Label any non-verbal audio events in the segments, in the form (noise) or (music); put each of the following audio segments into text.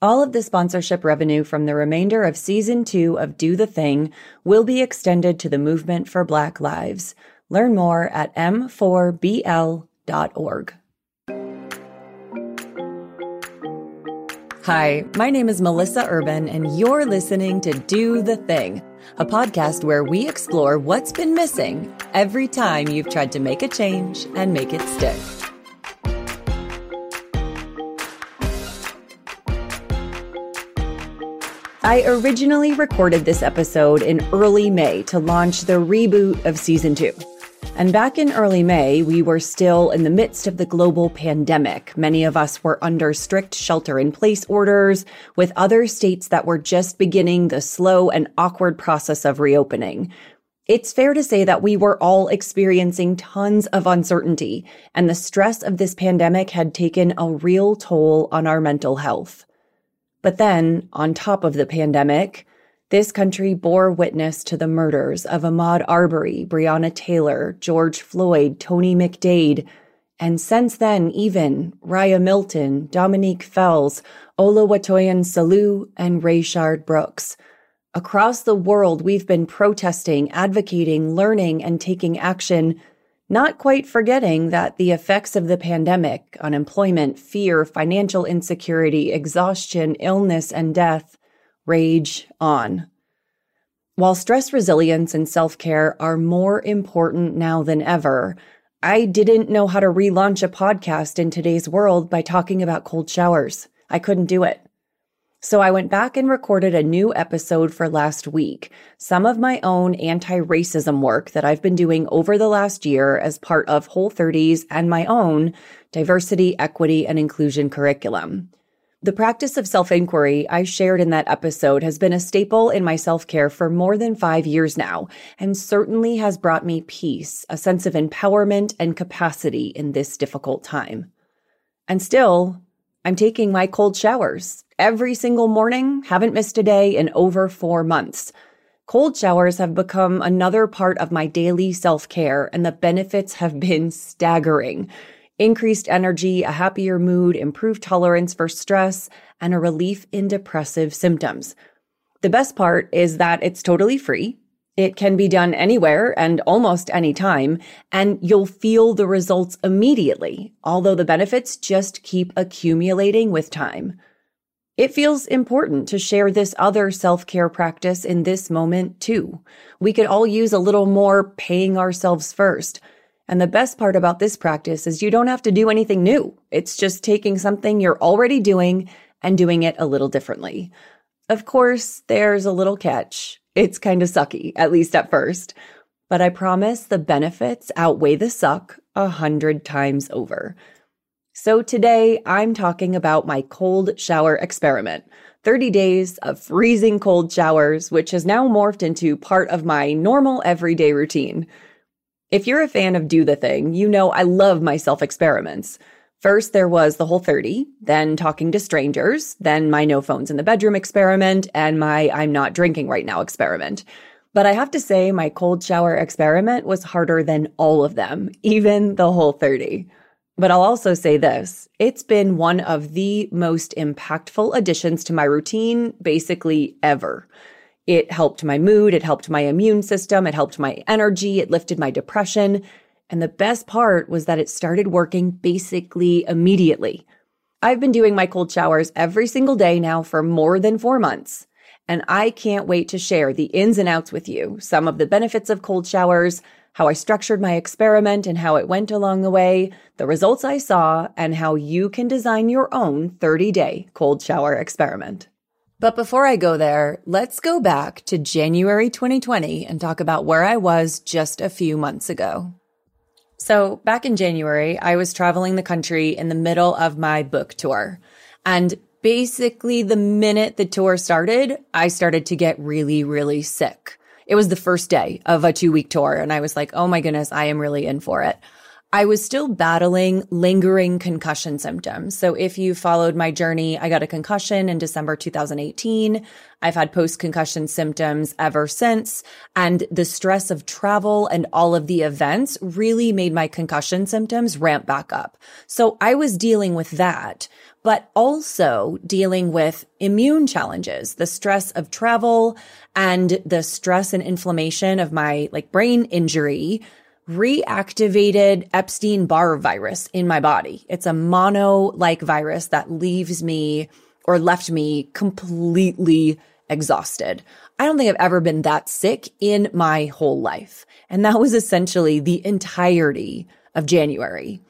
All of the sponsorship revenue from the remainder of season two of Do the Thing will be extended to the movement for Black Lives. Learn more at m4bl.org. Hi, my name is Melissa Urban, and you're listening to Do the Thing, a podcast where we explore what's been missing every time you've tried to make a change and make it stick. I originally recorded this episode in early May to launch the reboot of season two. And back in early May, we were still in the midst of the global pandemic. Many of us were under strict shelter in place orders, with other states that were just beginning the slow and awkward process of reopening. It's fair to say that we were all experiencing tons of uncertainty, and the stress of this pandemic had taken a real toll on our mental health. But then, on top of the pandemic, this country bore witness to the murders of Ahmaud Arbery, Breonna Taylor, George Floyd, Tony McDade, and since then, even Riah Milton, Dominique Fells, Oluwatoyin Salau, and Rayshard Brooks. Across the world, we've been protesting, advocating, learning, and taking action not quite forgetting that the effects of the pandemic, unemployment, fear, financial insecurity, exhaustion, illness, and death rage on. While stress resilience and self care are more important now than ever, I didn't know how to relaunch a podcast in today's world by talking about cold showers. I couldn't do it. So I went back and recorded a new episode for last week. Some of my own anti-racism work that I've been doing over the last year as part of Whole 30s and my own diversity, equity, and inclusion curriculum. The practice of self inquiry I shared in that episode has been a staple in my self care for more than five years now, and certainly has brought me peace, a sense of empowerment and capacity in this difficult time. And still, I'm taking my cold showers every single morning, haven't missed a day in over four months. Cold showers have become another part of my daily self care, and the benefits have (laughs) been staggering. Increased energy, a happier mood, improved tolerance for stress, and a relief in depressive symptoms. The best part is that it's totally free. It can be done anywhere and almost any time, and you'll feel the results immediately, although the benefits just keep accumulating with time. It feels important to share this other self care practice in this moment, too. We could all use a little more paying ourselves first. And the best part about this practice is you don't have to do anything new. It's just taking something you're already doing and doing it a little differently. Of course, there's a little catch. It's kind of sucky, at least at first. But I promise the benefits outweigh the suck a hundred times over. So today I'm talking about my cold shower experiment. 30 days of freezing cold showers, which has now morphed into part of my normal everyday routine. If you're a fan of Do the Thing, you know I love my self experiments. First, there was the whole 30, then talking to strangers, then my no phones in the bedroom experiment, and my I'm not drinking right now experiment. But I have to say, my cold shower experiment was harder than all of them, even the whole 30. But I'll also say this it's been one of the most impactful additions to my routine, basically ever. It helped my mood, it helped my immune system, it helped my energy, it lifted my depression. And the best part was that it started working basically immediately. I've been doing my cold showers every single day now for more than four months. And I can't wait to share the ins and outs with you, some of the benefits of cold showers, how I structured my experiment and how it went along the way, the results I saw, and how you can design your own 30 day cold shower experiment. But before I go there, let's go back to January 2020 and talk about where I was just a few months ago. So back in January, I was traveling the country in the middle of my book tour. And basically the minute the tour started, I started to get really, really sick. It was the first day of a two week tour. And I was like, oh my goodness, I am really in for it. I was still battling lingering concussion symptoms. So if you followed my journey, I got a concussion in December 2018. I've had post concussion symptoms ever since. And the stress of travel and all of the events really made my concussion symptoms ramp back up. So I was dealing with that. but also dealing with immune challenges, the stress of travel and the stress and inflammation of my like brain injury reactivated Epstein Barr virus in my body. It's a mono like virus that leaves me or left me completely exhausted. I don't think I've ever been that sick in my whole life. And that was essentially the entirety of January.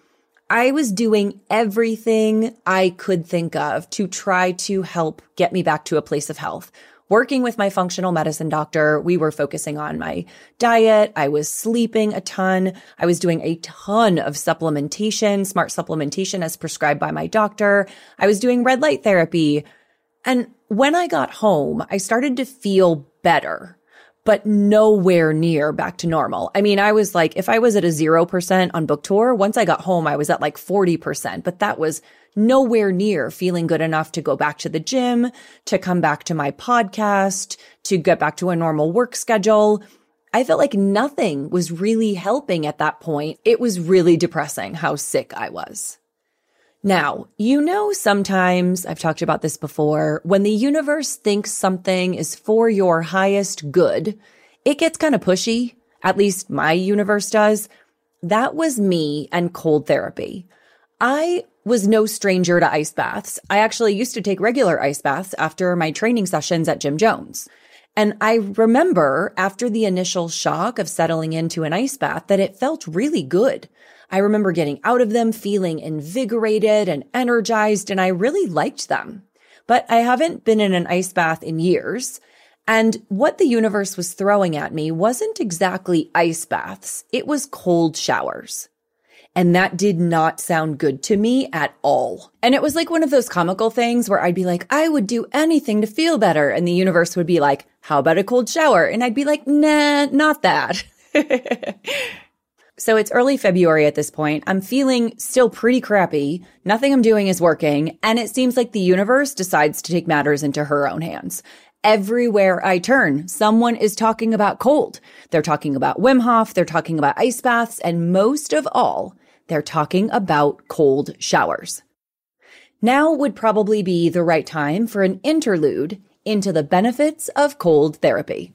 I was doing everything I could think of to try to help get me back to a place of health. Working with my functional medicine doctor, we were focusing on my diet. I was sleeping a ton. I was doing a ton of supplementation, smart supplementation as prescribed by my doctor. I was doing red light therapy. And when I got home, I started to feel better but nowhere near back to normal. I mean, I was like, if I was at a 0% on book tour, once I got home, I was at like 40%, but that was nowhere near feeling good enough to go back to the gym, to come back to my podcast, to get back to a normal work schedule. I felt like nothing was really helping at that point. It was really depressing how sick I was. Now, you know, sometimes I've talked about this before, when the universe thinks something is for your highest good, it gets kind of pushy. At least my universe does. That was me and cold therapy. I was no stranger to ice baths. I actually used to take regular ice baths after my training sessions at Gym Jones. And I remember after the initial shock of settling into an ice bath that it felt really good. I remember getting out of them feeling invigorated and energized, and I really liked them. But I haven't been in an ice bath in years. And what the universe was throwing at me wasn't exactly ice baths. It was cold showers. And that did not sound good to me at all. And it was like one of those comical things where I'd be like, I would do anything to feel better. And the universe would be like, how about a cold shower? And I'd be like, nah, not that. (laughs) So it's early February at this point. I'm feeling still pretty crappy. Nothing I'm doing is working. And it seems like the universe decides to take matters into her own hands. Everywhere I turn, someone is talking about cold. They're talking about Wim Hof. They're talking about ice baths. And most of all, they're talking about cold showers. Now would probably be the right time for an interlude into the benefits of cold therapy.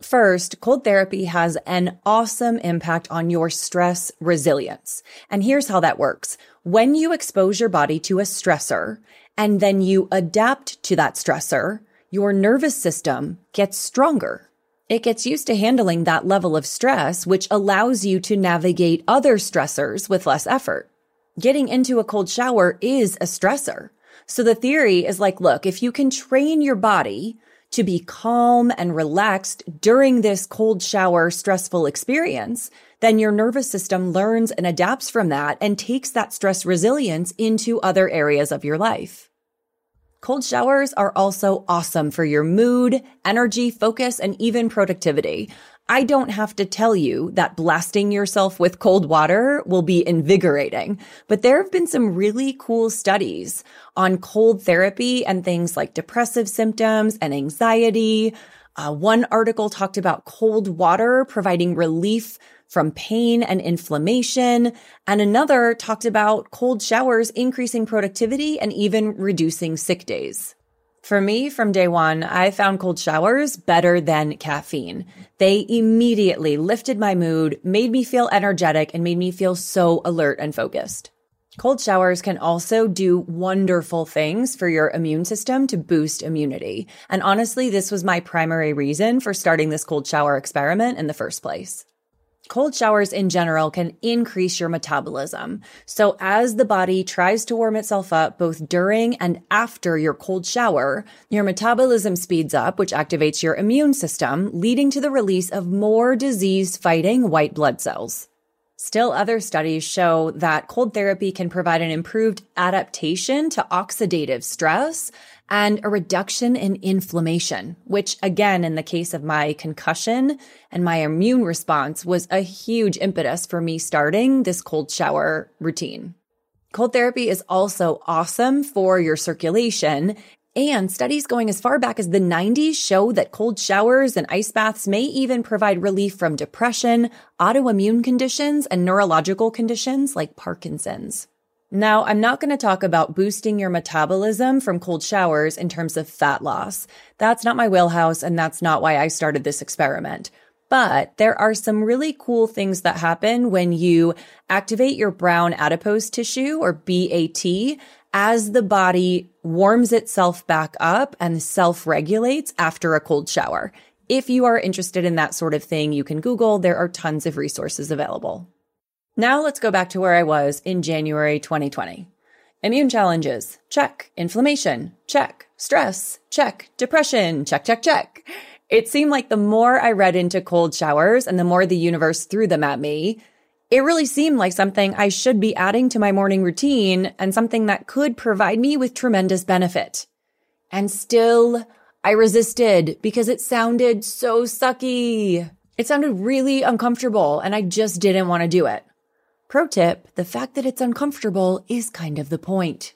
First, cold therapy has an awesome impact on your stress resilience. And here's how that works. When you expose your body to a stressor and then you adapt to that stressor, your nervous system gets stronger. It gets used to handling that level of stress, which allows you to navigate other stressors with less effort. Getting into a cold shower is a stressor. So the theory is like, look, if you can train your body to be calm and relaxed during this cold shower stressful experience, then your nervous system learns and adapts from that and takes that stress resilience into other areas of your life. Cold showers are also awesome for your mood, energy, focus, and even productivity. I don't have to tell you that blasting yourself with cold water will be invigorating, but there have been some really cool studies on cold therapy and things like depressive symptoms and anxiety. Uh, one article talked about cold water providing relief from pain and inflammation. And another talked about cold showers increasing productivity and even reducing sick days. For me, from day one, I found cold showers better than caffeine. They immediately lifted my mood, made me feel energetic, and made me feel so alert and focused. Cold showers can also do wonderful things for your immune system to boost immunity. And honestly, this was my primary reason for starting this cold shower experiment in the first place. Cold showers in general can increase your metabolism. So as the body tries to warm itself up both during and after your cold shower, your metabolism speeds up, which activates your immune system, leading to the release of more disease fighting white blood cells. Still, other studies show that cold therapy can provide an improved adaptation to oxidative stress and a reduction in inflammation, which again, in the case of my concussion and my immune response was a huge impetus for me starting this cold shower routine. Cold therapy is also awesome for your circulation. And studies going as far back as the 90s show that cold showers and ice baths may even provide relief from depression, autoimmune conditions, and neurological conditions like Parkinson's. Now, I'm not going to talk about boosting your metabolism from cold showers in terms of fat loss. That's not my wheelhouse, and that's not why I started this experiment. But there are some really cool things that happen when you activate your brown adipose tissue or BAT as the body warms itself back up and self regulates after a cold shower. If you are interested in that sort of thing, you can Google. There are tons of resources available. Now let's go back to where I was in January 2020. Immune challenges, check. Inflammation, check. Stress, check. Depression, check, check, check. It seemed like the more I read into cold showers and the more the universe threw them at me, it really seemed like something I should be adding to my morning routine and something that could provide me with tremendous benefit. And still, I resisted because it sounded so sucky. It sounded really uncomfortable and I just didn't want to do it. Pro tip, the fact that it's uncomfortable is kind of the point.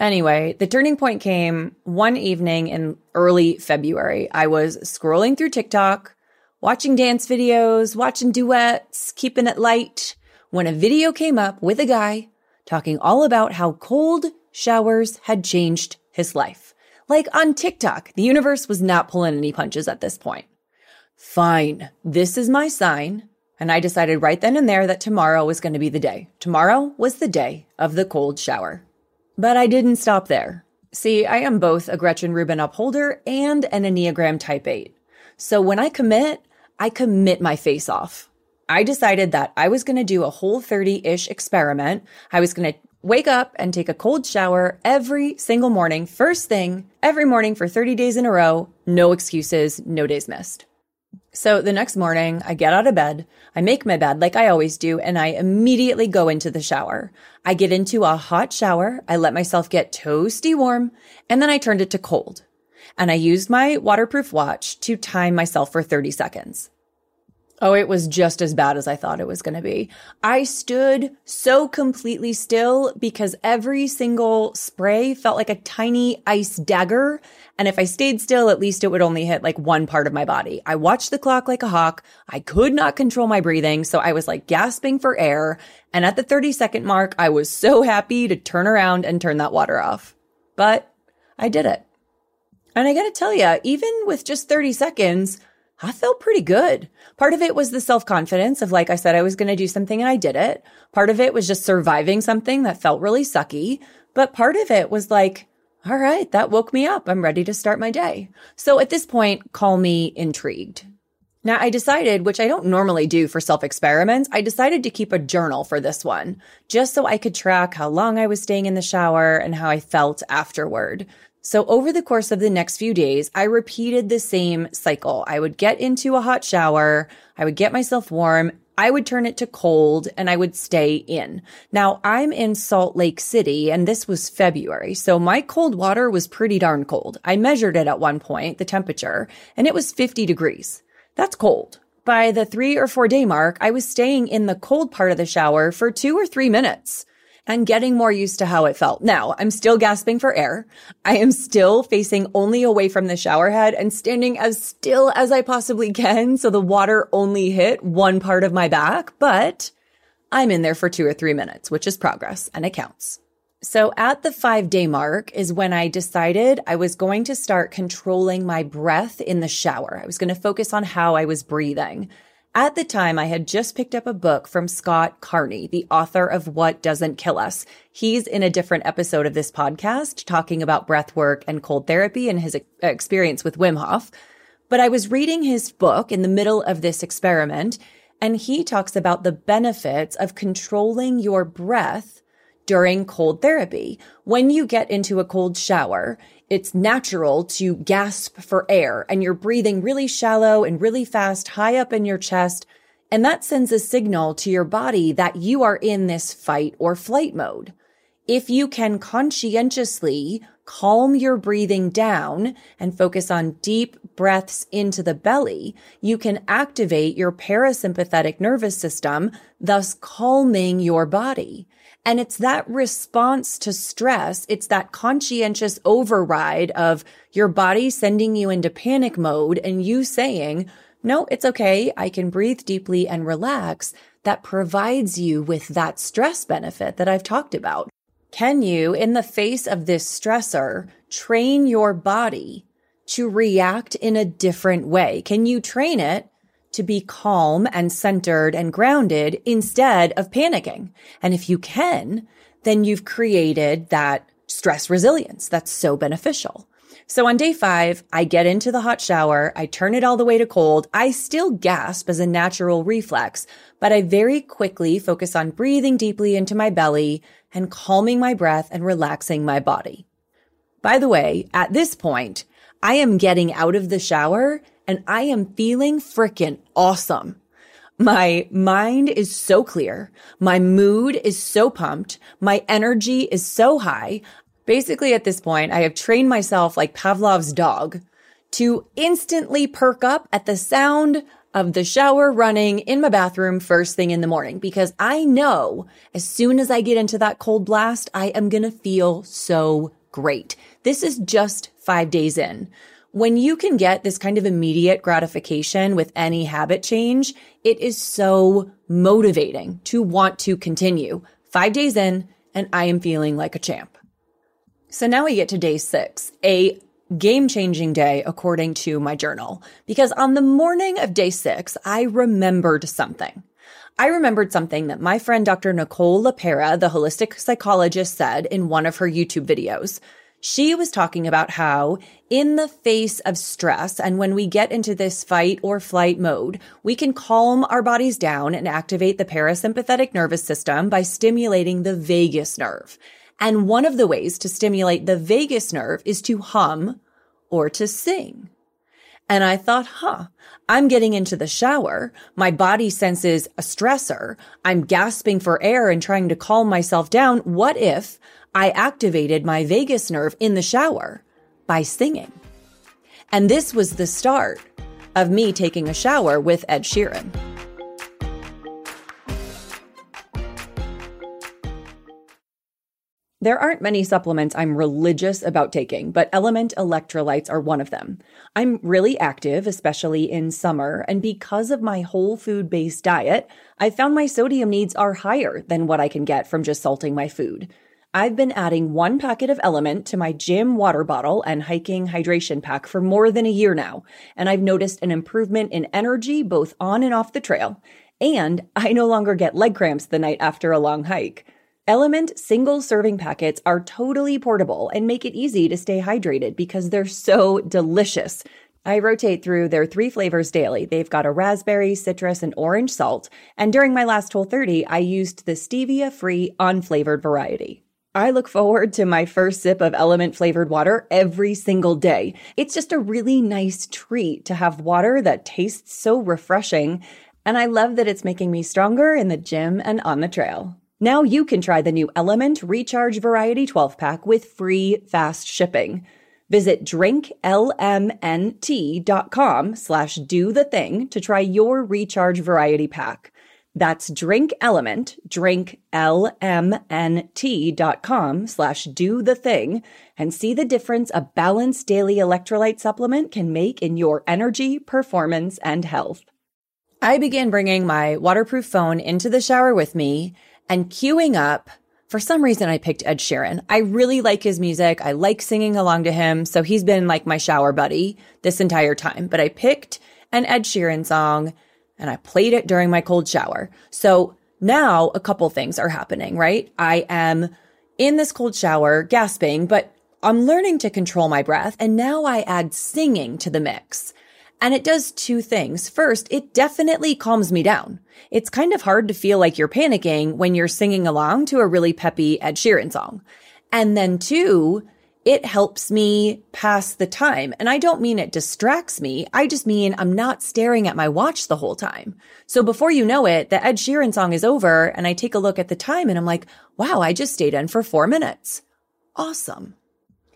Anyway, the turning point came one evening in early February. I was scrolling through TikTok, watching dance videos, watching duets, keeping it light, when a video came up with a guy talking all about how cold showers had changed his life. Like on TikTok, the universe was not pulling any punches at this point. Fine, this is my sign. And I decided right then and there that tomorrow was going to be the day. Tomorrow was the day of the cold shower. But I didn't stop there. See, I am both a Gretchen Rubin upholder and an Enneagram Type 8. So when I commit, I commit my face off. I decided that I was going to do a whole 30 ish experiment. I was going to wake up and take a cold shower every single morning, first thing, every morning for 30 days in a row. No excuses, no days missed. So the next morning, I get out of bed, I make my bed like I always do, and I immediately go into the shower. I get into a hot shower, I let myself get toasty warm, and then I turned it to cold. And I used my waterproof watch to time myself for 30 seconds. Oh, it was just as bad as I thought it was going to be. I stood so completely still because every single spray felt like a tiny ice dagger. And if I stayed still, at least it would only hit like one part of my body. I watched the clock like a hawk. I could not control my breathing. So I was like gasping for air. And at the 30 second mark, I was so happy to turn around and turn that water off. But I did it. And I gotta tell you, even with just 30 seconds, I felt pretty good. Part of it was the self confidence of like I said, I was going to do something and I did it. Part of it was just surviving something that felt really sucky. But part of it was like, all right, that woke me up. I'm ready to start my day. So at this point, call me intrigued. Now I decided, which I don't normally do for self experiments, I decided to keep a journal for this one, just so I could track how long I was staying in the shower and how I felt afterward. So over the course of the next few days, I repeated the same cycle. I would get into a hot shower. I would get myself warm. I would turn it to cold and I would stay in. Now I'm in Salt Lake City and this was February. So my cold water was pretty darn cold. I measured it at one point, the temperature, and it was 50 degrees. That's cold. By the three or four day mark, I was staying in the cold part of the shower for two or three minutes and getting more used to how it felt. Now, I'm still gasping for air. I am still facing only away from the shower head and standing as still as I possibly can so the water only hit one part of my back, but I'm in there for two or three minutes, which is progress and it counts. So at the five day mark is when I decided I was going to start controlling my breath in the shower. I was going to focus on how I was breathing. At the time, I had just picked up a book from Scott Carney, the author of What Doesn't Kill Us. He's in a different episode of this podcast talking about breath work and cold therapy and his experience with Wim Hof. But I was reading his book in the middle of this experiment, and he talks about the benefits of controlling your breath during cold therapy. When you get into a cold shower, it's natural to gasp for air and you're breathing really shallow and really fast high up in your chest. And that sends a signal to your body that you are in this fight or flight mode. If you can conscientiously calm your breathing down and focus on deep breaths into the belly, you can activate your parasympathetic nervous system, thus calming your body. And it's that response to stress. It's that conscientious override of your body sending you into panic mode and you saying, no, it's okay. I can breathe deeply and relax. That provides you with that stress benefit that I've talked about. Can you, in the face of this stressor, train your body to react in a different way? Can you train it to be calm and centered and grounded instead of panicking? And if you can, then you've created that stress resilience that's so beneficial. So on day five, I get into the hot shower. I turn it all the way to cold. I still gasp as a natural reflex, but I very quickly focus on breathing deeply into my belly and calming my breath and relaxing my body. By the way, at this point, I am getting out of the shower and I am feeling freaking awesome. My mind is so clear. My mood is so pumped. My energy is so high. Basically, at this point, I have trained myself like Pavlov's dog to instantly perk up at the sound of the shower running in my bathroom first thing in the morning because I know as soon as I get into that cold blast, I am going to feel so great. This is just five days in. When you can get this kind of immediate gratification with any habit change, it is so motivating to want to continue. Five days in, and I am feeling like a champ. So now we get to day six, a game changing day according to my journal. Because on the morning of day six, I remembered something. I remembered something that my friend Dr. Nicole LePera, the holistic psychologist, said in one of her YouTube videos. She was talking about how in the face of stress and when we get into this fight or flight mode, we can calm our bodies down and activate the parasympathetic nervous system by stimulating the vagus nerve. And one of the ways to stimulate the vagus nerve is to hum or to sing. And I thought, huh, I'm getting into the shower. My body senses a stressor. I'm gasping for air and trying to calm myself down. What if I activated my vagus nerve in the shower by singing? And this was the start of me taking a shower with Ed Sheeran. There aren't many supplements I'm religious about taking, but Element electrolytes are one of them. I'm really active, especially in summer, and because of my whole food based diet, I found my sodium needs are higher than what I can get from just salting my food. I've been adding one packet of Element to my gym water bottle and hiking hydration pack for more than a year now, and I've noticed an improvement in energy both on and off the trail. And I no longer get leg cramps the night after a long hike. Element single serving packets are totally portable and make it easy to stay hydrated because they're so delicious. I rotate through their three flavors daily. They've got a raspberry, citrus, and orange salt. And during my last Whole 30, I used the stevia free unflavored variety. I look forward to my first sip of element flavored water every single day. It's just a really nice treat to have water that tastes so refreshing. And I love that it's making me stronger in the gym and on the trail. Now you can try the new Element Recharge Variety 12 pack with free fast shipping. Visit drinklmnt.com slash do the thing to try your recharge variety pack. That's drink element, drinklmnt.com slash do the thing and see the difference a balanced daily electrolyte supplement can make in your energy, performance, and health. I began bringing my waterproof phone into the shower with me and queuing up. For some reason, I picked Ed Sheeran. I really like his music. I like singing along to him. So he's been like my shower buddy this entire time. But I picked an Ed Sheeran song and I played it during my cold shower. So now a couple things are happening, right? I am in this cold shower gasping, but I'm learning to control my breath. And now I add singing to the mix. And it does two things. First, it definitely calms me down. It's kind of hard to feel like you're panicking when you're singing along to a really peppy Ed Sheeran song. And then two, it helps me pass the time. And I don't mean it distracts me. I just mean I'm not staring at my watch the whole time. So before you know it, the Ed Sheeran song is over and I take a look at the time and I'm like, wow, I just stayed in for four minutes. Awesome.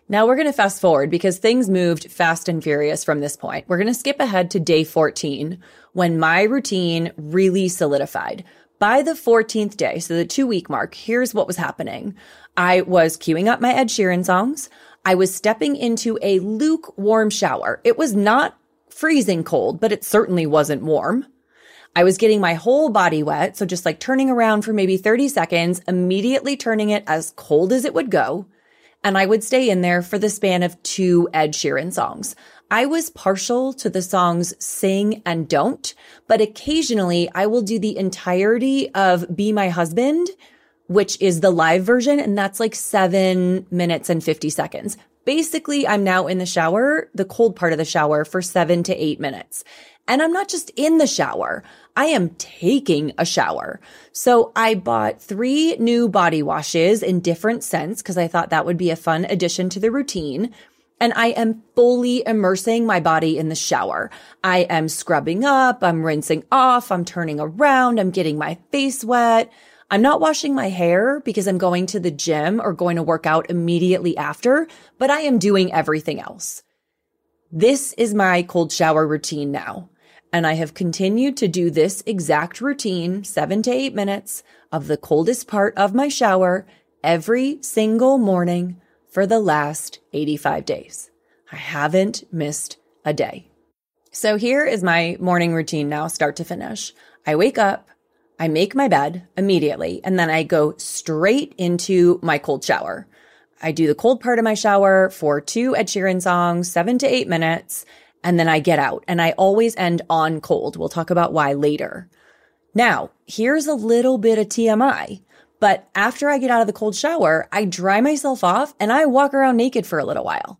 Now we're going to fast forward because things moved fast and furious from this point. We're going to skip ahead to day 14 when my routine really solidified. By the 14th day, so the two week mark, here's what was happening. I was queuing up my Ed Sheeran songs. I was stepping into a lukewarm shower. It was not freezing cold, but it certainly wasn't warm. I was getting my whole body wet. So just like turning around for maybe 30 seconds, immediately turning it as cold as it would go. And I would stay in there for the span of two Ed Sheeran songs. I was partial to the songs Sing and Don't, but occasionally I will do the entirety of Be My Husband, which is the live version. And that's like seven minutes and 50 seconds. Basically, I'm now in the shower, the cold part of the shower for seven to eight minutes. And I'm not just in the shower. I am taking a shower. So I bought three new body washes in different scents because I thought that would be a fun addition to the routine. And I am fully immersing my body in the shower. I am scrubbing up. I'm rinsing off. I'm turning around. I'm getting my face wet. I'm not washing my hair because I'm going to the gym or going to work out immediately after, but I am doing everything else. This is my cold shower routine now. And I have continued to do this exact routine, seven to eight minutes of the coldest part of my shower every single morning for the last 85 days. I haven't missed a day. So here is my morning routine now, start to finish. I wake up, I make my bed immediately, and then I go straight into my cold shower. I do the cold part of my shower for two Ed Sheeran songs, seven to eight minutes and then I get out and I always end on cold. We'll talk about why later. Now, here's a little bit of TMI, but after I get out of the cold shower, I dry myself off and I walk around naked for a little while.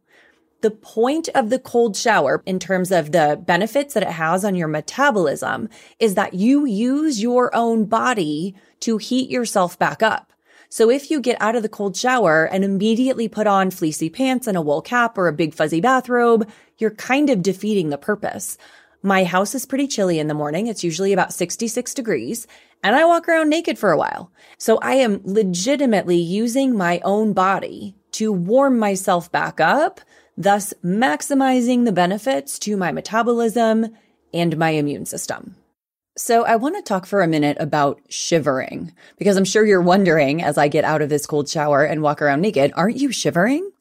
The point of the cold shower in terms of the benefits that it has on your metabolism is that you use your own body to heat yourself back up. So if you get out of the cold shower and immediately put on fleecy pants and a wool cap or a big fuzzy bathrobe, you're kind of defeating the purpose. My house is pretty chilly in the morning. It's usually about 66 degrees and I walk around naked for a while. So I am legitimately using my own body to warm myself back up, thus maximizing the benefits to my metabolism and my immune system. So I want to talk for a minute about shivering because I'm sure you're wondering as I get out of this cold shower and walk around naked, aren't you shivering?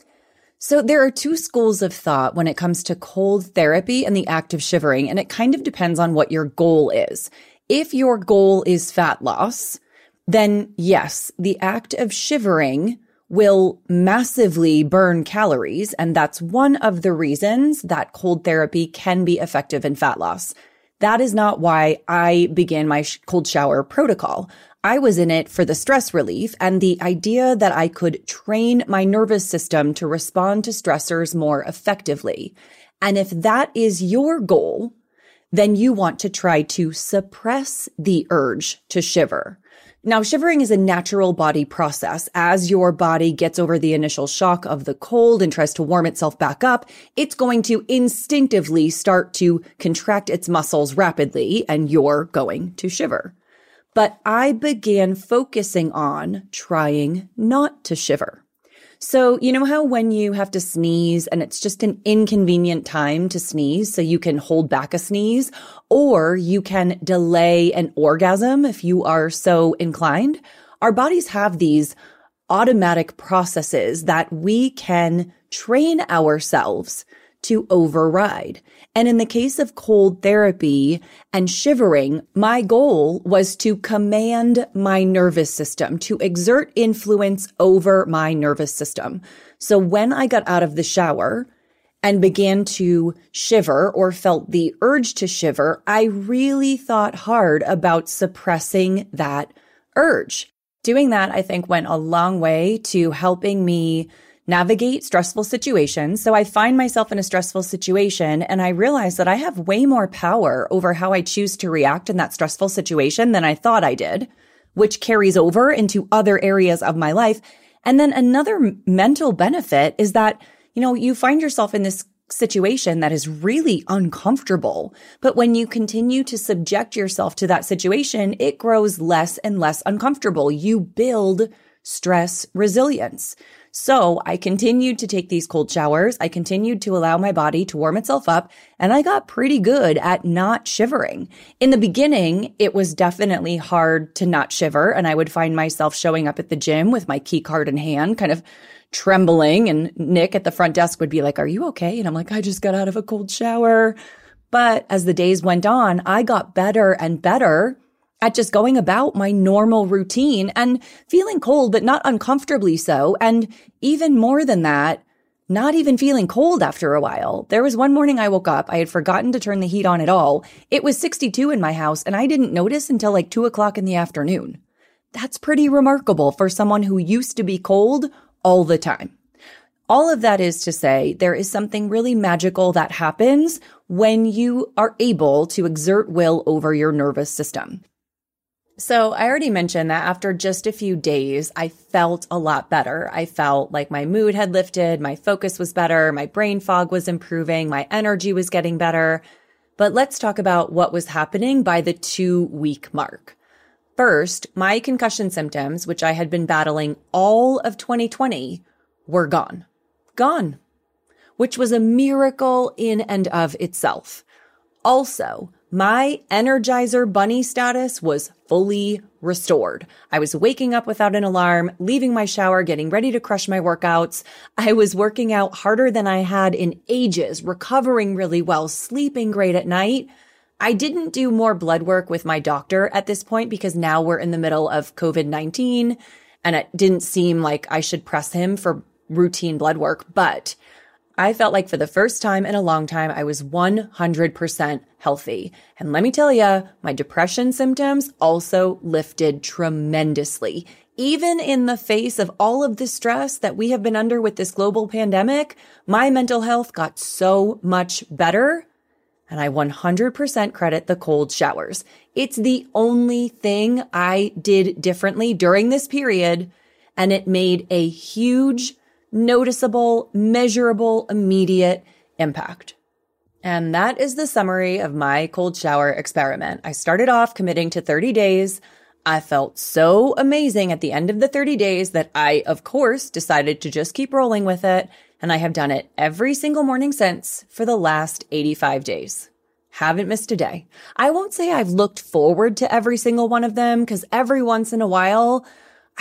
So there are two schools of thought when it comes to cold therapy and the act of shivering, and it kind of depends on what your goal is. If your goal is fat loss, then yes, the act of shivering will massively burn calories. And that's one of the reasons that cold therapy can be effective in fat loss. That is not why I began my cold shower protocol. I was in it for the stress relief and the idea that I could train my nervous system to respond to stressors more effectively. And if that is your goal, then you want to try to suppress the urge to shiver. Now, shivering is a natural body process. As your body gets over the initial shock of the cold and tries to warm itself back up, it's going to instinctively start to contract its muscles rapidly and you're going to shiver. But I began focusing on trying not to shiver. So, you know how when you have to sneeze and it's just an inconvenient time to sneeze, so you can hold back a sneeze, or you can delay an orgasm if you are so inclined? Our bodies have these automatic processes that we can train ourselves to override. And in the case of cold therapy and shivering, my goal was to command my nervous system, to exert influence over my nervous system. So when I got out of the shower and began to shiver or felt the urge to shiver, I really thought hard about suppressing that urge. Doing that, I think went a long way to helping me navigate stressful situations. So I find myself in a stressful situation and I realize that I have way more power over how I choose to react in that stressful situation than I thought I did, which carries over into other areas of my life. And then another mental benefit is that, you know, you find yourself in this situation that is really uncomfortable. But when you continue to subject yourself to that situation, it grows less and less uncomfortable. You build stress resilience. So I continued to take these cold showers. I continued to allow my body to warm itself up and I got pretty good at not shivering. In the beginning, it was definitely hard to not shiver and I would find myself showing up at the gym with my key card in hand, kind of trembling and Nick at the front desk would be like, are you okay? And I'm like, I just got out of a cold shower. But as the days went on, I got better and better at just going about my normal routine and feeling cold, but not uncomfortably so. And even more than that, not even feeling cold after a while. There was one morning I woke up, I had forgotten to turn the heat on at all. It was 62 in my house, and I didn't notice until like 2 o'clock in the afternoon. That's pretty remarkable for someone who used to be cold all the time. All of that is to say, there is something really magical that happens when you are able to exert will over your nervous system. So I already mentioned that after just a few days, I felt a lot better. I felt like my mood had lifted, my focus was better, my brain fog was improving, my energy was getting better. But let's talk about what was happening by the two week mark. First, my concussion symptoms, which I had been battling all of 2020, were gone. Gone. Which was a miracle in and of itself. Also, my Energizer Bunny status was fully restored. I was waking up without an alarm, leaving my shower, getting ready to crush my workouts. I was working out harder than I had in ages, recovering really well, sleeping great at night. I didn't do more blood work with my doctor at this point because now we're in the middle of COVID 19 and it didn't seem like I should press him for routine blood work, but I felt like for the first time in a long time, I was 100% healthy. And let me tell you, my depression symptoms also lifted tremendously. Even in the face of all of the stress that we have been under with this global pandemic, my mental health got so much better. And I 100% credit the cold showers. It's the only thing I did differently during this period. And it made a huge noticeable, measurable, immediate impact. And that is the summary of my cold shower experiment. I started off committing to 30 days. I felt so amazing at the end of the 30 days that I, of course, decided to just keep rolling with it. And I have done it every single morning since for the last 85 days. Haven't missed a day. I won't say I've looked forward to every single one of them because every once in a while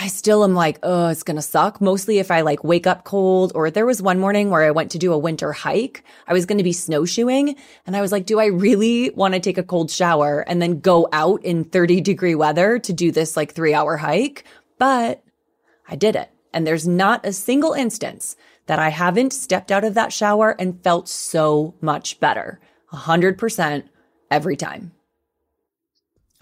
I still am like, oh, it's going to suck. Mostly if I like wake up cold or there was one morning where I went to do a winter hike. I was going to be snowshoeing and I was like, do I really want to take a cold shower and then go out in 30 degree weather to do this like three hour hike? But I did it. And there's not a single instance that I haven't stepped out of that shower and felt so much better. A hundred percent every time.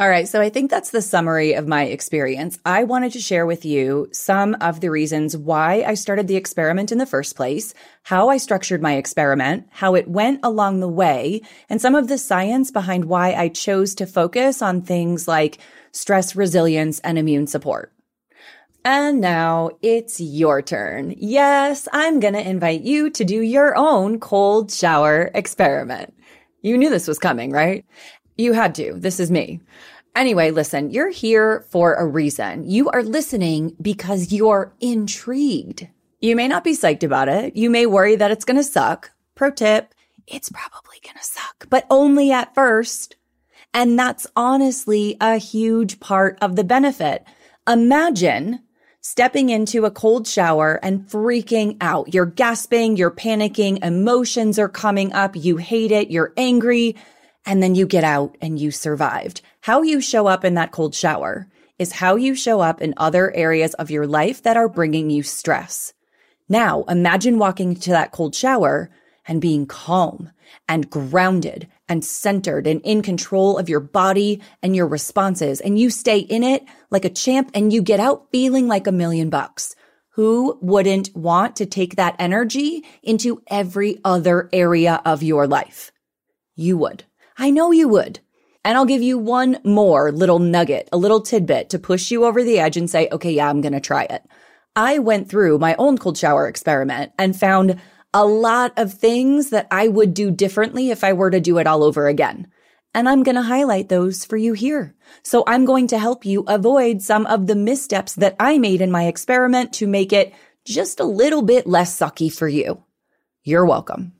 All right. So I think that's the summary of my experience. I wanted to share with you some of the reasons why I started the experiment in the first place, how I structured my experiment, how it went along the way, and some of the science behind why I chose to focus on things like stress resilience and immune support. And now it's your turn. Yes, I'm going to invite you to do your own cold shower experiment. You knew this was coming, right? You had to. This is me. Anyway, listen, you're here for a reason. You are listening because you're intrigued. You may not be psyched about it. You may worry that it's going to suck. Pro tip, it's probably going to suck, but only at first. And that's honestly a huge part of the benefit. Imagine stepping into a cold shower and freaking out. You're gasping, you're panicking, emotions are coming up, you hate it, you're angry and then you get out and you survived. How you show up in that cold shower is how you show up in other areas of your life that are bringing you stress. Now imagine walking to that cold shower and being calm and grounded and centered and in control of your body and your responses. And you stay in it like a champ and you get out feeling like a million bucks. Who wouldn't want to take that energy into every other area of your life? You would. I know you would. And I'll give you one more little nugget, a little tidbit to push you over the edge and say, okay, yeah, I'm going to try it. I went through my own cold shower experiment and found a lot of things that I would do differently if I were to do it all over again. And I'm going to highlight those for you here. So I'm going to help you avoid some of the missteps that I made in my experiment to make it just a little bit less sucky for you. You're welcome.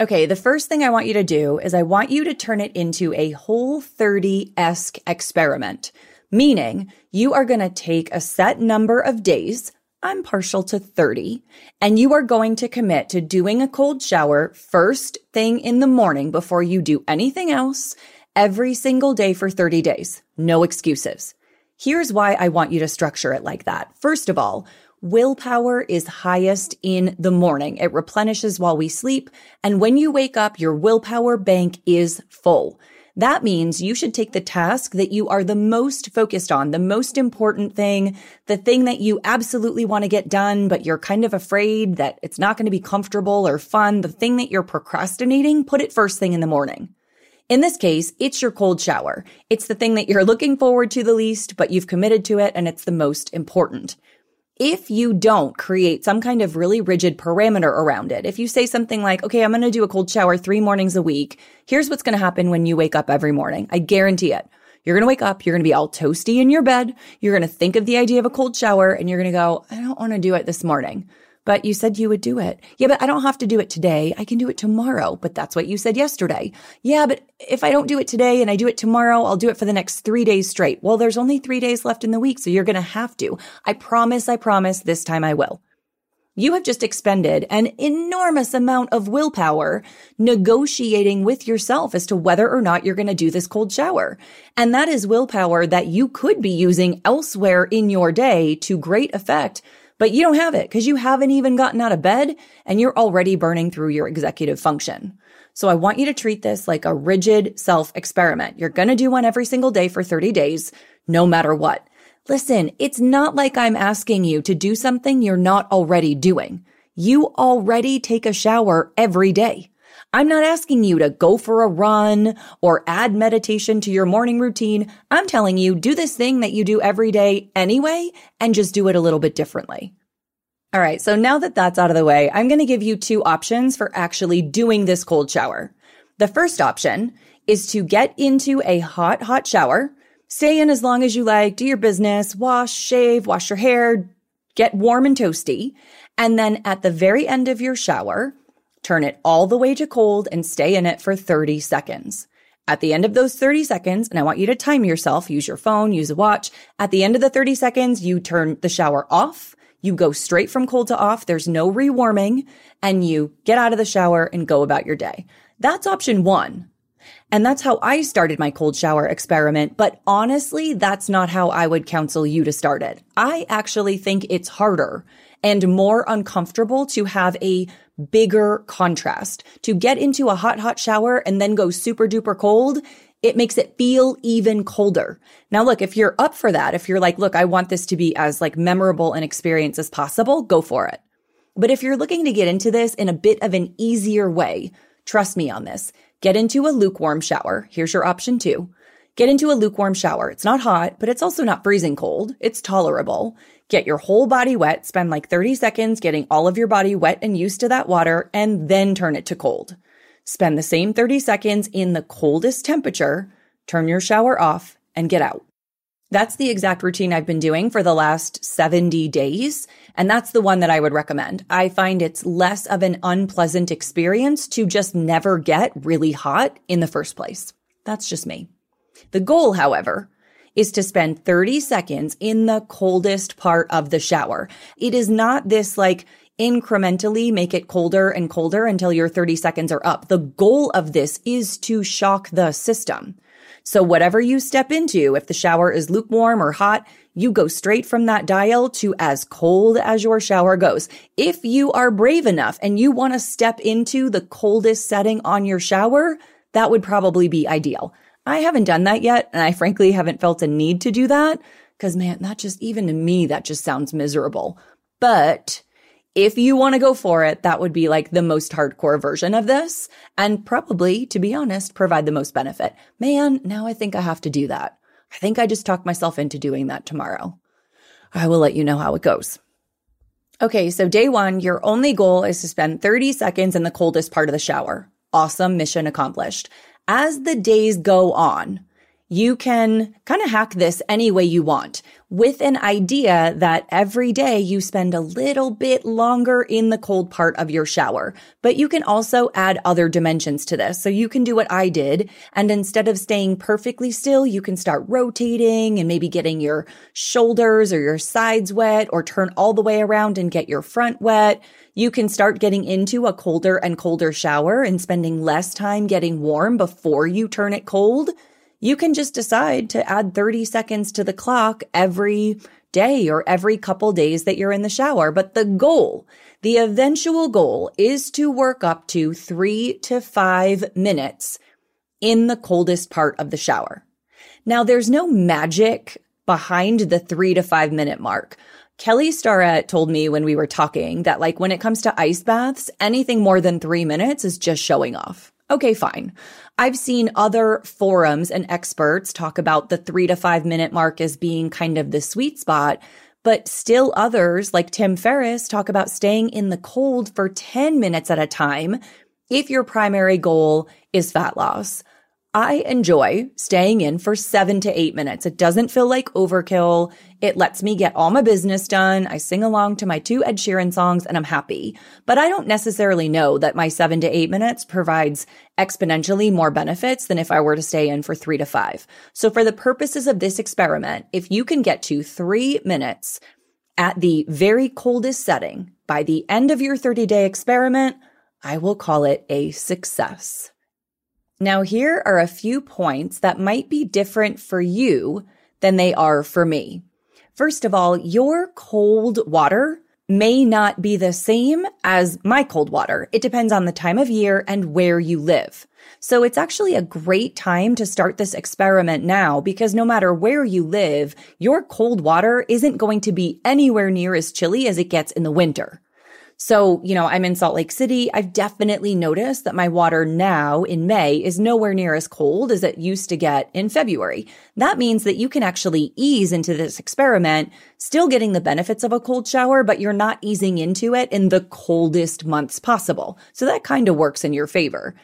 Okay, the first thing I want you to do is I want you to turn it into a whole 30 esque experiment, meaning you are going to take a set number of days, I'm partial to 30, and you are going to commit to doing a cold shower first thing in the morning before you do anything else every single day for 30 days. No excuses. Here's why I want you to structure it like that. First of all, willpower is highest in the morning. It replenishes while we sleep. And when you wake up, your willpower bank is full. That means you should take the task that you are the most focused on, the most important thing, the thing that you absolutely want to get done, but you're kind of afraid that it's not going to be comfortable or fun, the thing that you're procrastinating, put it first thing in the morning. In this case, it's your cold shower. It's the thing that you're looking forward to the least, but you've committed to it and it's the most important if you don't create some kind of really rigid parameter around it, if you say something like, okay, I'm going to do a cold shower three mornings a week, here's what's going to happen when you wake up every morning. I guarantee it. You're going to wake up, you're going to be all toasty in your bed, you're going to think of the idea of a cold shower, and you're going to go, I don't want to do it this morning but you said you would do it. Yeah, but I don't have to do it today. I can do it tomorrow. But that's what you said yesterday. Yeah, but if I don't do it today and I do it tomorrow, I'll do it for the next three days straight. Well, there's only three days left in the week, so you're going to have to. I promise, I promise, this time I will. You have just expended an enormous amount of willpower negotiating with yourself as to whether or not you're going to do this cold shower. And that is willpower that you could be using elsewhere in your day to great effect but you don't have it because you haven't even gotten out of bed and you're already burning through your executive function. So I want you to treat this like a rigid self experiment. You're going to do one every single day for 30 days, no matter what. Listen, it's not like I'm asking you to do something you're not already doing. You already take a shower every day. I'm not asking you to go for a run or add meditation to your morning routine. I'm telling you, do this thing that you do every day anyway, and just do it a little bit differently. All right. So now that that's out of the way, I'm going to give you two options for actually doing this cold shower. The first option is to get into a hot, hot shower, stay in as long as you like, do your business, wash, shave, wash your hair, get warm and toasty. And then at the very end of your shower, turn it all the way to cold and stay in it for 30 seconds. At the end of those 30 seconds, and I want you to time yourself, use your phone, use a watch. At the end of the 30 seconds, you turn the shower off. You go straight from cold to off. There's no rewarming and you get out of the shower and go about your day. That's option one. And that's how I started my cold shower experiment. But honestly, that's not how I would counsel you to start it. I actually think it's harder and more uncomfortable to have a bigger contrast. To get into a hot, hot shower and then go super duper cold, it makes it feel even colder. Now, look, if you're up for that, if you're like, look, I want this to be as like memorable an experience as possible, go for it. But if you're looking to get into this in a bit of an easier way, trust me on this. Get into a lukewarm shower. Here's your option two. Get into a lukewarm shower. It's not hot, but it's also not freezing cold. It's tolerable. Get your whole body wet, spend like 30 seconds getting all of your body wet and used to that water, and then turn it to cold. Spend the same 30 seconds in the coldest temperature, turn your shower off, and get out. That's the exact routine I've been doing for the last 70 days. And that's the one that I would recommend. I find it's less of an unpleasant experience to just never get really hot in the first place. That's just me. The goal, however, is to spend 30 seconds in the coldest part of the shower. It is not this like incrementally make it colder and colder until your 30 seconds are up. The goal of this is to shock the system. So whatever you step into, if the shower is lukewarm or hot, you go straight from that dial to as cold as your shower goes. If you are brave enough and you want to step into the coldest setting on your shower, that would probably be ideal. I haven't done that yet. And I frankly haven't felt a need to do that because man, that just, even to me, that just sounds miserable. But if you want to go for it, that would be like the most hardcore version of this and probably, to be honest, provide the most benefit. Man, now I think I have to do that. I think I just talked myself into doing that tomorrow. I will let you know how it goes. Okay, so day one, your only goal is to spend 30 seconds in the coldest part of the shower. Awesome mission accomplished as the days go on, you can kind of hack this any way you want with an idea that every day you spend a little bit longer in the cold part of your shower. But you can also add other dimensions to this. So you can do what I did. And instead of staying perfectly still, you can start rotating and maybe getting your shoulders or your sides wet or turn all the way around and get your front wet. You can start getting into a colder and colder shower and spending less time getting warm before you turn it cold you can just decide to add 30 seconds to the clock every day or every couple days that you're in the shower. But the goal, the eventual goal is to work up to three to five minutes in the coldest part of the shower. Now, there's no magic behind the three to five minute mark. Kelly Starrett told me when we were talking that like when it comes to ice baths, anything more than three minutes is just showing off. Okay, fine. I've seen other forums and experts talk about the three to five minute mark as being kind of the sweet spot, but still others like Tim Ferriss talk about staying in the cold for 10 minutes at a time if your primary goal is fat loss. I enjoy staying in for seven to eight minutes. It doesn't feel like overkill. It lets me get all my business done. I sing along to my two Ed Sheeran songs and I'm happy. But I don't necessarily know that my seven to eight minutes provides exponentially more benefits than if I were to stay in for three to five. So for the purposes of this experiment, if you can get to three minutes at the very coldest setting by the end of your 30 day experiment, I will call it a success. Now, here are a few points that might be different for you than they are for me. First of all, your cold water may not be the same as my cold water. It depends on the time of year and where you live. So it's actually a great time to start this experiment now because no matter where you live, your cold water isn't going to be anywhere near as chilly as it gets in the winter. So, you know, I'm in Salt Lake City. I've definitely noticed that my water now in May is nowhere near as cold as it used to get in February. That means that you can actually ease into this experiment, still getting the benefits of a cold shower, but you're not easing into it in the coldest months possible. So that kind of works in your favor.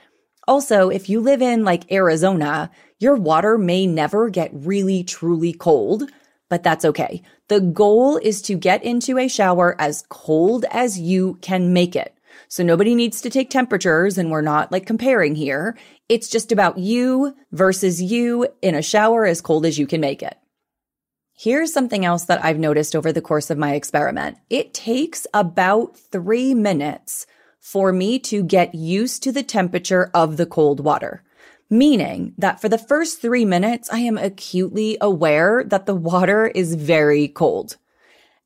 Also, if you live in like Arizona, your water may never get really truly cold but that's okay. The goal is to get into a shower as cold as you can make it. So nobody needs to take temperatures and we're not like comparing here. It's just about you versus you in a shower as cold as you can make it. Here's something else that I've noticed over the course of my experiment. It takes about three minutes for me to get used to the temperature of the cold water meaning that for the first three minutes, I am acutely aware that the water is very cold.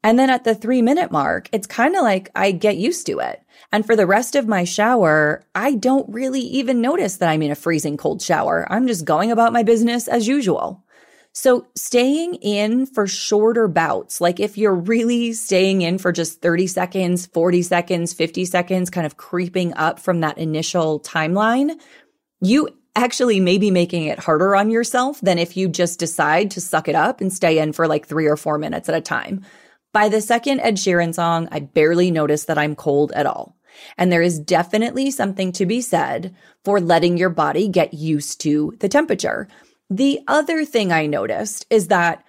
And then at the three minute mark, it's kind of like I get used to it. And for the rest of my shower, I don't really even notice that I'm in a freezing cold shower. I'm just going about my business as usual. So staying in for shorter bouts, like if you're really staying in for just 30 seconds, 40 seconds, 50 seconds, kind of creeping up from that initial timeline, you actually maybe making it harder on yourself than if you just decide to suck it up and stay in for like three or four minutes at a time. By the second Ed Sheeran song, I barely notice that I'm cold at all. And there is definitely something to be said for letting your body get used to the temperature. The other thing I noticed is that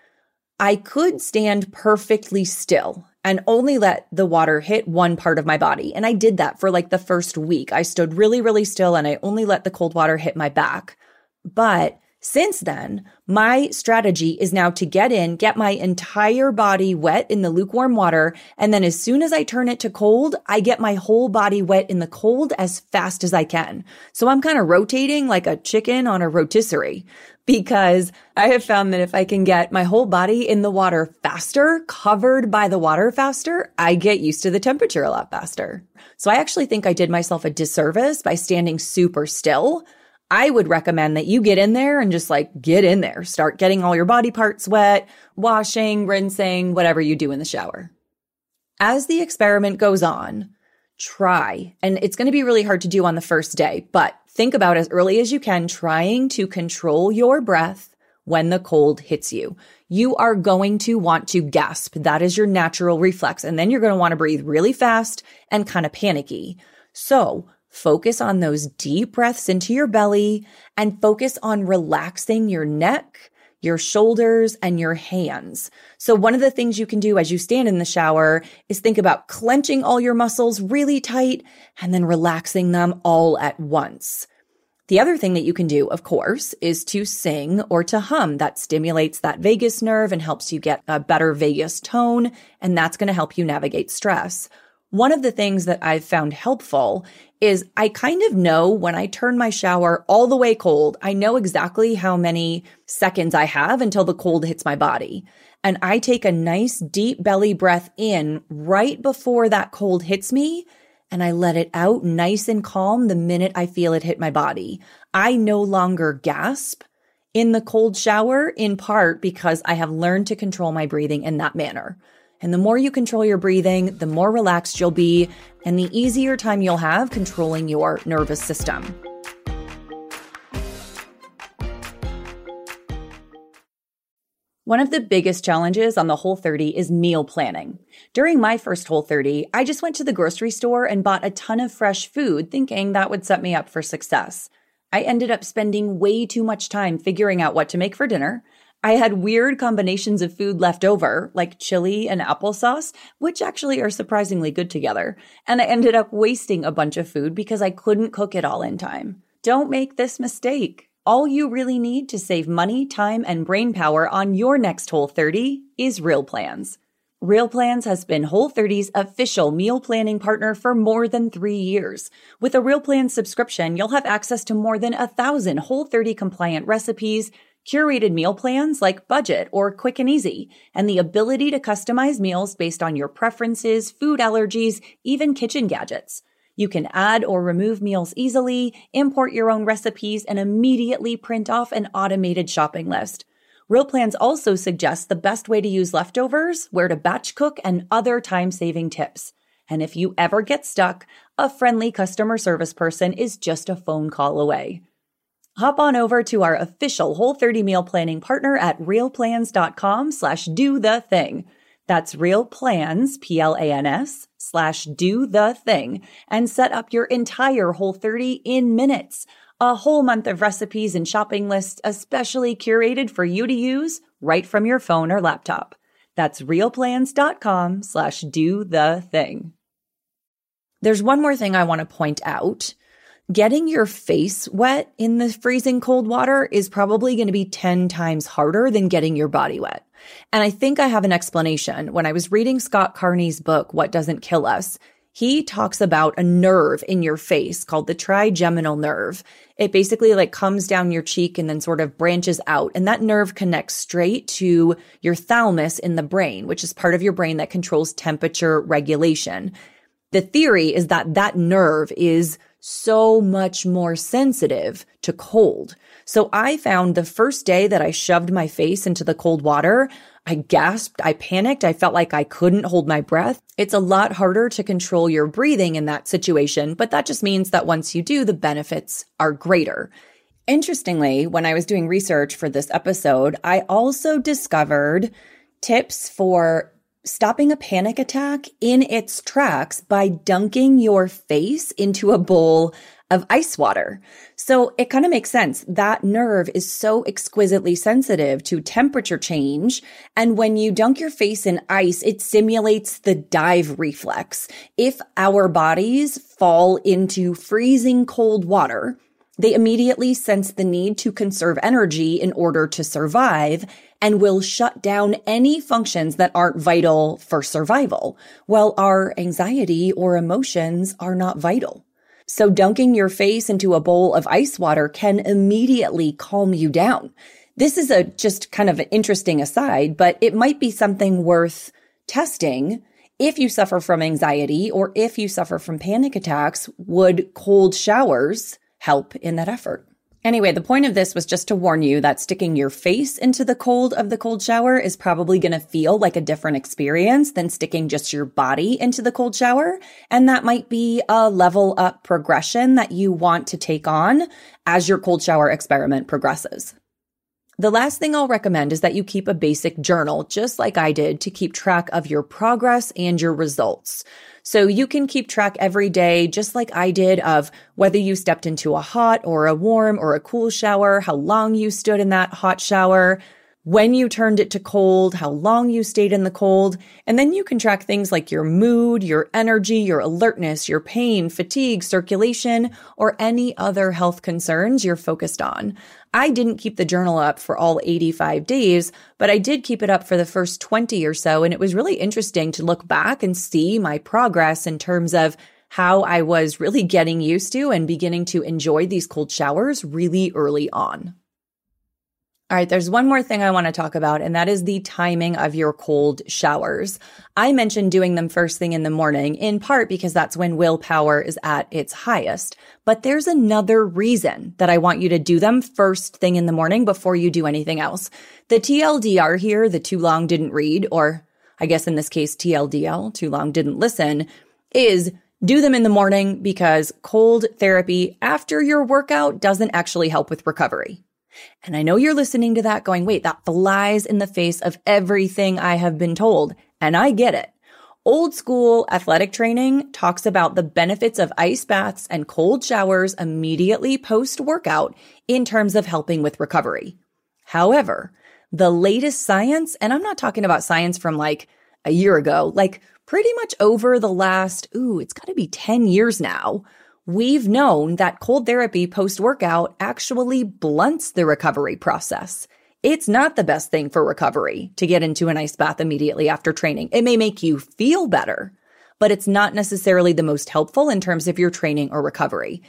I could stand perfectly still and only let the water hit one part of my body. And I did that for like the first week. I stood really, really still and I only let the cold water hit my back. But since then, my strategy is now to get in, get my entire body wet in the lukewarm water. And then as soon as I turn it to cold, I get my whole body wet in the cold as fast as I can. So I'm kind of rotating like a chicken on a rotisserie because I have found that if I can get my whole body in the water faster, covered by the water faster, I get used to the temperature a lot faster. So I actually think I did myself a disservice by standing super still. I would recommend that you get in there and just like get in there, start getting all your body parts wet, washing, rinsing, whatever you do in the shower. As the experiment goes on, try, and it's going to be really hard to do on the first day, but Think about as early as you can trying to control your breath when the cold hits you. You are going to want to gasp. That is your natural reflex. And then you're going to want to breathe really fast and kind of panicky. So focus on those deep breaths into your belly and focus on relaxing your neck, your shoulders, and your hands. So one of the things you can do as you stand in the shower is think about clenching all your muscles really tight and then relaxing them all at once. The other thing that you can do, of course, is to sing or to hum. That stimulates that vagus nerve and helps you get a better vagus tone, and that's going to help you navigate stress. One of the things that I've found helpful is I kind of know when I turn my shower all the way cold, I know exactly how many seconds I have until the cold hits my body. And I take a nice deep belly breath in right before that cold hits me and I let it out nice and calm the minute I feel it hit my body. I no longer gasp in the cold shower, in part because I have learned to control my breathing in that manner. And the more you control your breathing, the more relaxed you'll be, and the easier time you'll have controlling your nervous system. One of the biggest challenges on the Whole 30 is meal planning. During my first Whole 30, I just went to the grocery store and bought a ton of fresh food, thinking that would set me up for success. I ended up spending way too much time figuring out what to make for dinner. I had weird combinations of food left over, like chili and applesauce, which actually are surprisingly good together. And I ended up wasting a bunch of food because I couldn't cook it all in time. Don't make this mistake. All you really need to save money, time, and brain power on your next Whole 30 is Real Plans. Real Plans has been Whole 30's official meal planning partner for more than three years. With a Real Plans subscription, you'll have access to more than a thousand Whole 30 compliant recipes, curated meal plans like budget or quick and easy, and the ability to customize meals based on your preferences, food allergies, even kitchen gadgets. You can add or remove meals easily, import your own recipes, and immediately print off an automated shopping list. Real Plans also suggests the best way to use leftovers, where to batch cook, and other time saving tips. And if you ever get stuck, a friendly customer service person is just a phone call away. Hop on over to our official Whole 30 meal planning partner at realplans.com slash do the thing. That's realplans, P-L-A-N-S, slash do the thing, and set up your entire Whole 30 in minutes. A whole month of recipes and shopping lists especially curated for you to use right from your phone or laptop. That's realplans.com slash do the thing. There's one more thing I want to point out. Getting your face wet in the freezing cold water is probably going to be 10 times harder than getting your body wet. And I think I have an explanation. When I was reading Scott Carney's book, What Doesn't Kill Us, he talks about a nerve in your face called the trigeminal nerve. It basically like comes down your cheek and then sort of branches out. And that nerve connects straight to your thalamus in the brain, which is part of your brain that controls temperature regulation. The theory is that that nerve is so much more sensitive to cold. So I found the first day that I shoved my face into the cold water, I gasped, I panicked, I felt like I couldn't hold my breath. It's a lot harder to control your breathing in that situation, but that just means that once you do, the benefits are greater. Interestingly, when I was doing research for this episode, I also discovered tips for stopping a panic attack in its tracks by dunking your face into a bowl of ice water. So it kind of makes sense. That nerve is so exquisitely sensitive to temperature change. And when you dunk your face in ice, it simulates the dive reflex. If our bodies fall into freezing cold water, they immediately sense the need to conserve energy in order to survive and will shut down any functions that aren't vital for survival, while our anxiety or emotions are not vital. So dunking your face into a bowl of ice water can immediately calm you down. This is a just kind of an interesting aside, but it might be something worth testing if you suffer from anxiety or if you suffer from panic attacks, would cold showers help in that effort? Anyway, the point of this was just to warn you that sticking your face into the cold of the cold shower is probably going to feel like a different experience than sticking just your body into the cold shower. And that might be a level up progression that you want to take on as your cold shower experiment progresses. The last thing I'll recommend is that you keep a basic journal, just like I did, to keep track of your progress and your results. So you can keep track every day, just like I did, of whether you stepped into a hot or a warm or a cool shower, how long you stood in that hot shower, when you turned it to cold, how long you stayed in the cold, and then you can track things like your mood, your energy, your alertness, your pain, fatigue, circulation, or any other health concerns you're focused on. I didn't keep the journal up for all 85 days, but I did keep it up for the first 20 or so, and it was really interesting to look back and see my progress in terms of how I was really getting used to and beginning to enjoy these cold showers really early on. All right, there's one more thing I want to talk about, and that is the timing of your cold showers. I mentioned doing them first thing in the morning, in part because that's when willpower is at its highest. But there's another reason that I want you to do them first thing in the morning before you do anything else. The TLDR here, the too long didn't read, or I guess in this case, TLDL, too long didn't listen, is do them in the morning because cold therapy after your workout doesn't actually help with recovery. And I know you're listening to that going, wait, that flies in the face of everything I have been told. And I get it. Old school athletic training talks about the benefits of ice baths and cold showers immediately post workout in terms of helping with recovery. However, the latest science, and I'm not talking about science from like a year ago, like pretty much over the last, ooh, it's got to be 10 years now, We've known that cold therapy post workout actually blunts the recovery process. It's not the best thing for recovery to get into an ice bath immediately after training. It may make you feel better, but it's not necessarily the most helpful in terms of your training or recovery.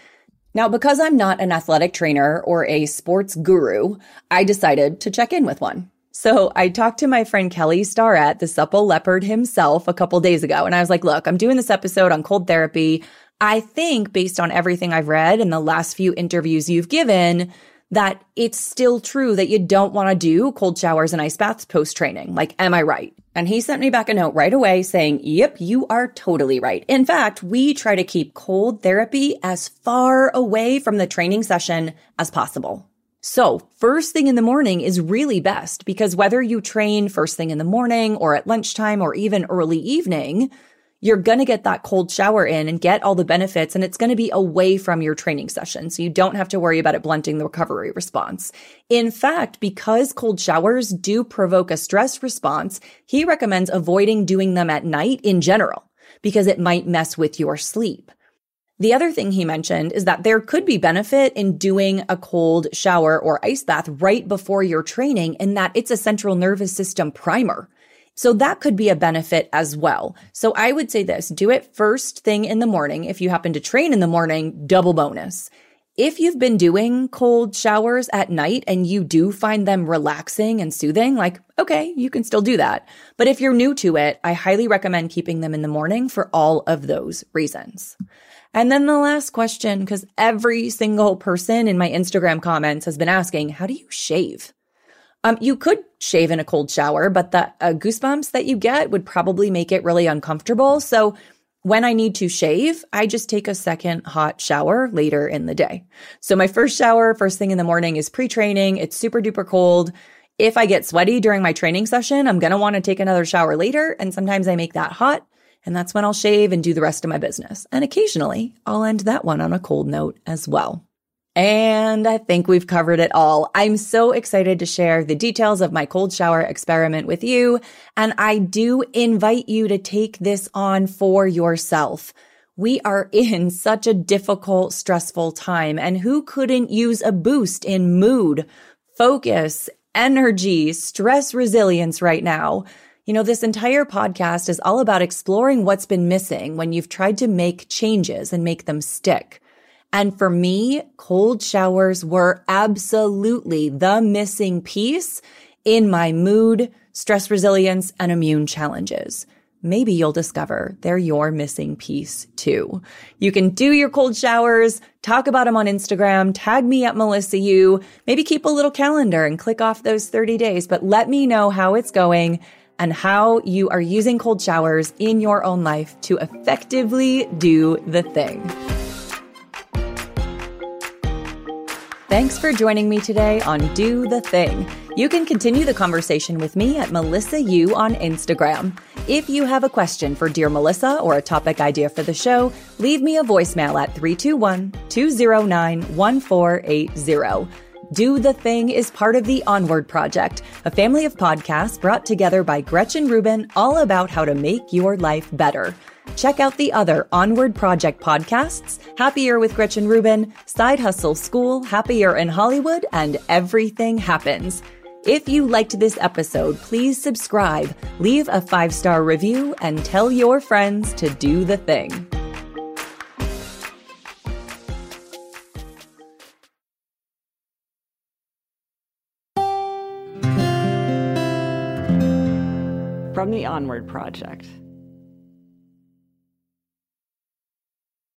Now, because I'm not an athletic trainer or a sports guru, I decided to check in with one. So I talked to my friend Kelly Starrett, the supple leopard himself, a couple days ago. And I was like, look, I'm doing this episode on cold therapy. I think based on everything I've read and the last few interviews you've given, that it's still true that you don't want to do cold showers and ice baths post training. Like, am I right? And he sent me back a note right away saying, yep, you are totally right. In fact, we try to keep cold therapy as far away from the training session as possible. So first thing in the morning is really best because whether you train first thing in the morning or at lunchtime or even early evening, you're going to get that cold shower in and get all the benefits and it's going to be away from your training session. So you don't have to worry about it blunting the recovery response. In fact, because cold showers do provoke a stress response, he recommends avoiding doing them at night in general because it might mess with your sleep. The other thing he mentioned is that there could be benefit in doing a cold shower or ice bath right before your training in that it's a central nervous system primer. So that could be a benefit as well. So I would say this, do it first thing in the morning. If you happen to train in the morning, double bonus. If you've been doing cold showers at night and you do find them relaxing and soothing, like, okay, you can still do that. But if you're new to it, I highly recommend keeping them in the morning for all of those reasons. And then the last question, because every single person in my Instagram comments has been asking, how do you shave? Um, you could shave in a cold shower, but the uh, goosebumps that you get would probably make it really uncomfortable. So when I need to shave, I just take a second hot shower later in the day. So my first shower, first thing in the morning is pre-training. It's super duper cold. If I get sweaty during my training session, I'm going to want to take another shower later. And sometimes I make that hot. And that's when I'll shave and do the rest of my business. And occasionally I'll end that one on a cold note as well. And I think we've covered it all. I'm so excited to share the details of my cold shower experiment with you. And I do invite you to take this on for yourself. We are (laughs) in such a difficult, stressful time. And who couldn't use a boost in mood, focus, energy, stress resilience right now? You know, this entire podcast is all about exploring what's been missing when you've tried to make changes and make them stick. And for me, cold showers were absolutely the missing piece in my mood, stress resilience, and immune challenges. Maybe you'll discover they're your missing piece too. You can do your cold showers, talk about them on Instagram, tag me at Melissa U, maybe keep a little calendar and click off those 30 days, but let me know how it's going and how you are using cold showers in your own life to effectively do the thing. Thanks for joining me today on Do the Thing. You can continue the conversation with me at Melissa U on Instagram. If you have a question for Dear Melissa or a topic idea for the show, leave me a voicemail at 321 209 1480. Do the Thing is part of the Onward Project, a family of podcasts brought together by Gretchen Rubin all about how to make your life better. Check out the other Onward Project podcasts Happier with Gretchen Rubin, Side Hustle School, Happier in Hollywood, and Everything Happens. If you liked this episode, please subscribe, leave a five star review, and tell your friends to do the thing. From the Onward Project.